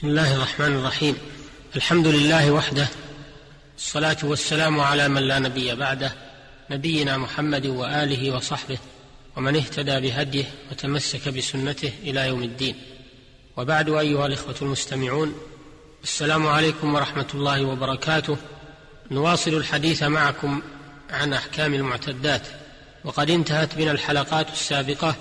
بسم الله الرحمن الرحيم. الحمد لله وحده. الصلاة والسلام على من لا نبي بعده نبينا محمد وآله وصحبه ومن اهتدى بهديه وتمسك بسنته إلى يوم الدين. وبعد أيها الإخوة المستمعون السلام عليكم ورحمة الله وبركاته. نواصل الحديث معكم عن أحكام المعتدات وقد انتهت بنا الحلقات السابقة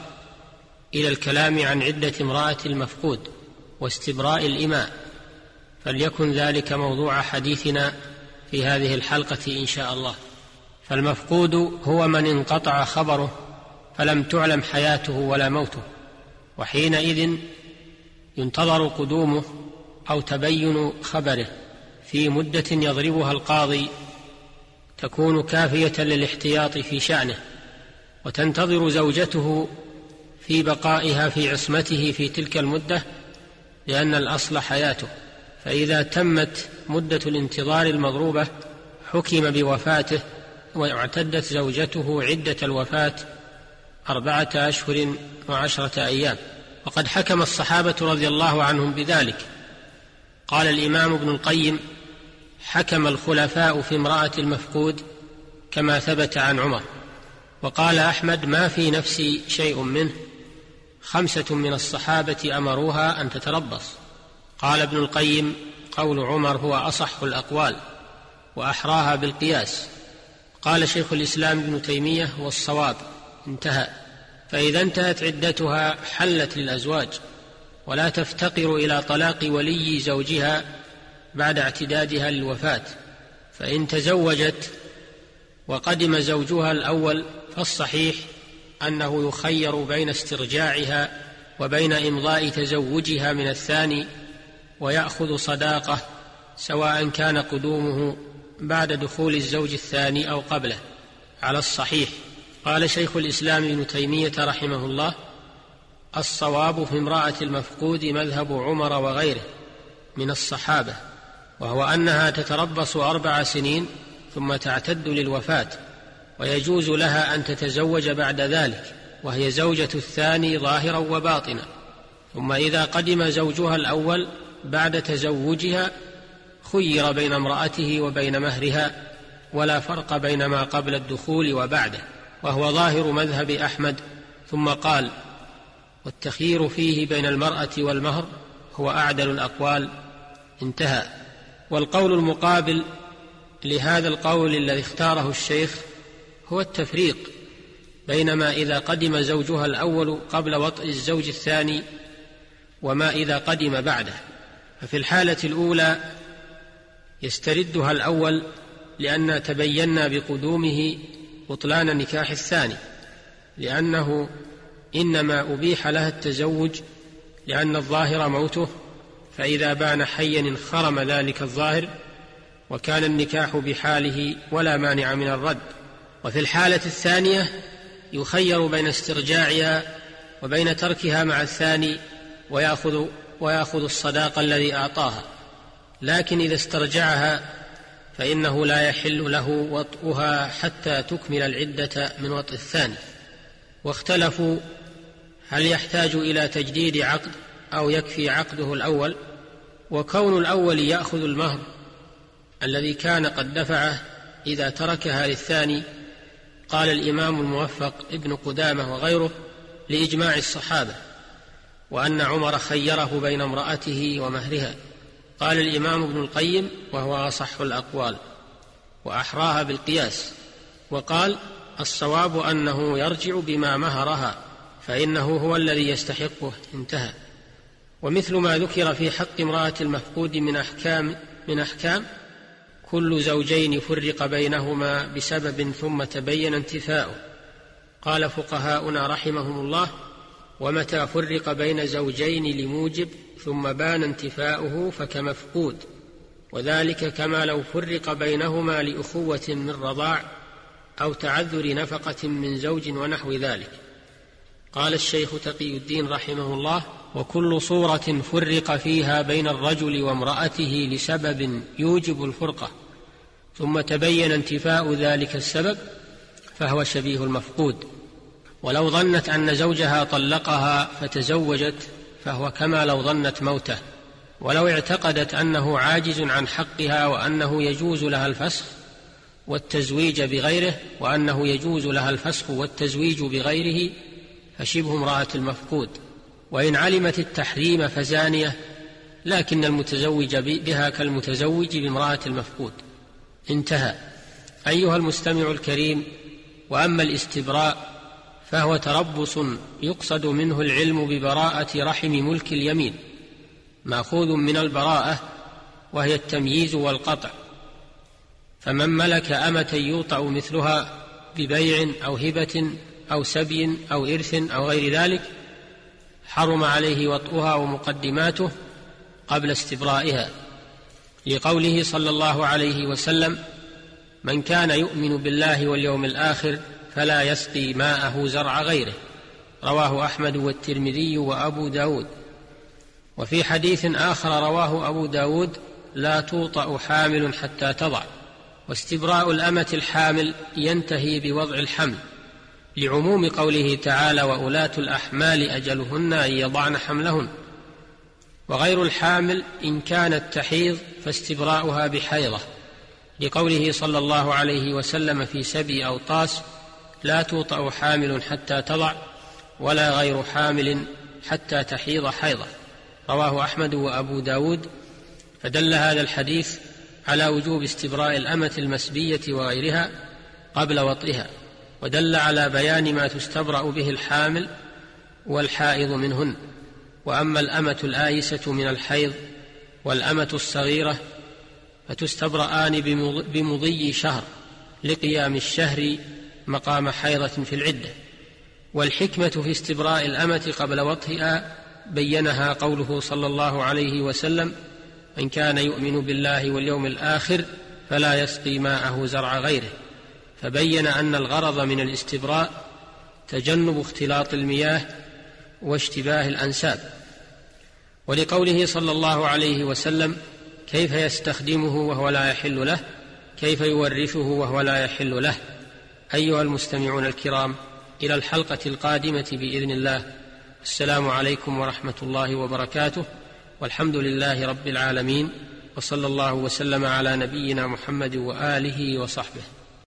إلى الكلام عن عدة امرأة المفقود. واستبراء الاماء فليكن ذلك موضوع حديثنا في هذه الحلقة إن شاء الله. فالمفقود هو من انقطع خبره فلم تعلم حياته ولا موته. وحينئذ ينتظر قدومه أو تبين خبره. في مدة يضربها القاضي تكون كافية للاحتياط في شأنه. وتنتظر زوجته في بقائها في عصمته في تلك المدة لأن الأصل حياته فإذا تمت مدة الانتظار المضروبة حكم بوفاته واعتدت زوجته عدة الوفاة أربعة أشهر وعشرة أيام. وقد حكم الصحابة رضي الله عنهم بذلك. قال الإمام ابن القيم حكم الخلفاء في امرأة المفقود كما ثبت عن عمر. وقال أحمد ما في نفسي شيء منه. خمسة من الصحابة أمروها أن تتربص. قال ابن القيم قول عمر هو أصح الأقوال وأحراها بالقياس. قال شيخ الإسلام ابن تيمية والصواب انتهى. فإذا انتهت عدتها حلت للأزواج ولا تفتقر إلى طلاق ولي زوجها بعد اعتدادها للوفاة. فإن تزوجت وقدم زوجها الأول فالصحيح أنه يخير بين استرجاعها وبين إمضاء تزوجها من الثاني ويأخذ صداقة سواء كان قدومه بعد دخول الزوج الثاني أو قبله. على الصحيح. قال شيخ الإسلام ابن تيمية رحمه الله الصواب في امرأة المفقود مذهب عمر وغيره من الصحابة وهو أنها تتربص أربع سنين ثم تعتد للوفاة. ويجوز لها أن تتزوج بعد ذلك وهي زوجة الثاني ظاهرا وباطنا. ثم إذا قدم زوجها الأول بعد تزوجها خير بين امرأته وبين مهرها ولا فرق بين ما قبل الدخول وبعده. وهو ظاهر مذهب أحمد. ثم قال والتخيير فيه بين المرأة والمهر هو أعدل الأقوال. انتهى. والقول المقابل لهذا القول الذي اختاره الشيخ هو التفريق بينما إذا قدم زوجها الأول قبل وطء الزوج الثاني وما إذا قدم بعده. ففي الحالة الأولى يستردها الأول لأن تبينا بقدومه بطلان نكاح الثاني لأنه إنما أبيح لها التزوج لأن الظاهر موته فإذا بان حيا انخرم ذلك الظاهر وكان النكاح بحاله ولا مانع من الرد. وفي الحالة الثانية يخير بين استرجاعها وبين تركها مع الثاني ويأخذ ويأخذ الصداق الذي أعطاها. لكن إذا استرجعها فإنه لا يحل له وطئها حتى تكمل العدة من وطئ الثاني. واختلفوا هل يحتاج إلى تجديد عقد أو يكفي عقده الأول؟ وكون الأول يأخذ المهر الذي كان قد دفعه إذا تركها للثاني قال الإمام الموفق ابن قدامة وغيره لإجماع الصحابة وأن عمر خيره بين امرأته ومهرها. قال الإمام ابن القيم وهو أصح الأقوال وأحراها بالقياس وقال الصواب أنه يرجع بما مهرها فإنه هو الذي يستحقه انتهى. ومثل ما ذكر في حق امرأة المفقود من أحكام من أحكام كل زوجين فرق بينهما بسبب ثم تبين انتفاؤه. قال فقهاؤنا رحمهم الله ومتى فرق بين زوجين لموجب ثم بان انتفاؤه فكمفقود. وذلك كما لو فرق بينهما لأخوة من رضاع أو تعذر نفقة من زوج ونحو ذلك. قال الشيخ تقي الدين رحمه الله وكل صورة فرق فيها بين الرجل وامرأته لسبب يوجب الفرقة. ثم تبين انتفاء ذلك السبب فهو شبيه المفقود. ولو ظنت أن زوجها طلقها فتزوجت فهو كما لو ظنت موته. ولو اعتقدت أنه عاجز عن حقها وأنه يجوز لها الفسخ والتزويج بغيره وأنه يجوز لها الفسخ والتزويج بغيره فشبه امرأة المفقود. وإن علمت التحريم فزانية لكن المتزوج بها كالمتزوج بامرأة المفقود. انتهى. أيها المستمع الكريم وأما الاستبراء فهو تربص يقصد منه العلم ببراءة رحم ملك اليمين مأخوذ من البراءة وهي التمييز والقطع. فمن ملك أمة يوطأ مثلها ببيع أو هبة أو سبي أو إرث أو غير ذلك حرم عليه وطئها ومقدماته قبل استبرائها لقوله صلى الله عليه وسلم من كان يؤمن بالله واليوم الآخر فلا يسقي ماءه زرع غيره رواه أحمد والترمذي وأبو داود. وفي حديث آخر رواه أبو داود لا توطأ حامل حتى تضع واستبراء الأمة الحامل ينتهي بوضع الحمل. لعموم قوله تعالى وأولاة الأحمال أجلهن أن يضعن حملهن. وغير الحامل إن كانت تحيض فاستبراؤها بحيضة. لقوله صلى الله عليه وسلم في سبي أو طاس لا توطأ حامل حتى تضع ولا غير حامل حتى تحيض حيضة. رواه أحمد وأبو داود. فدل هذا الحديث على وجوب استبراء الأمة المسبية وغيرها قبل وطئها. ودل على بيان ما تستبرأ به الحامل والحائض منهن. وأما الأمة الآيسة من الحيض والأمة الصغيرة فتستبرآن بمضي شهر لقيام الشهر مقام حيضة في العدة. والحكمة في استبراء الأمة قبل وطئها بينها قوله صلى الله عليه وسلم من كان يؤمن بالله واليوم الآخر فلا يسقي ماءه زرع غيره فبين أن الغرض من الاستبراء تجنب اختلاط المياه واشتباه الأنساب. ولقوله صلى الله عليه وسلم كيف يستخدمه وهو لا يحل له؟ كيف يورثه وهو لا يحل له؟ أيها المستمعون الكرام إلى الحلقة القادمة بإذن الله. السلام عليكم ورحمة الله وبركاته. والحمد لله رب العالمين. وصلى الله وسلم على نبينا محمد وآله وصحبه.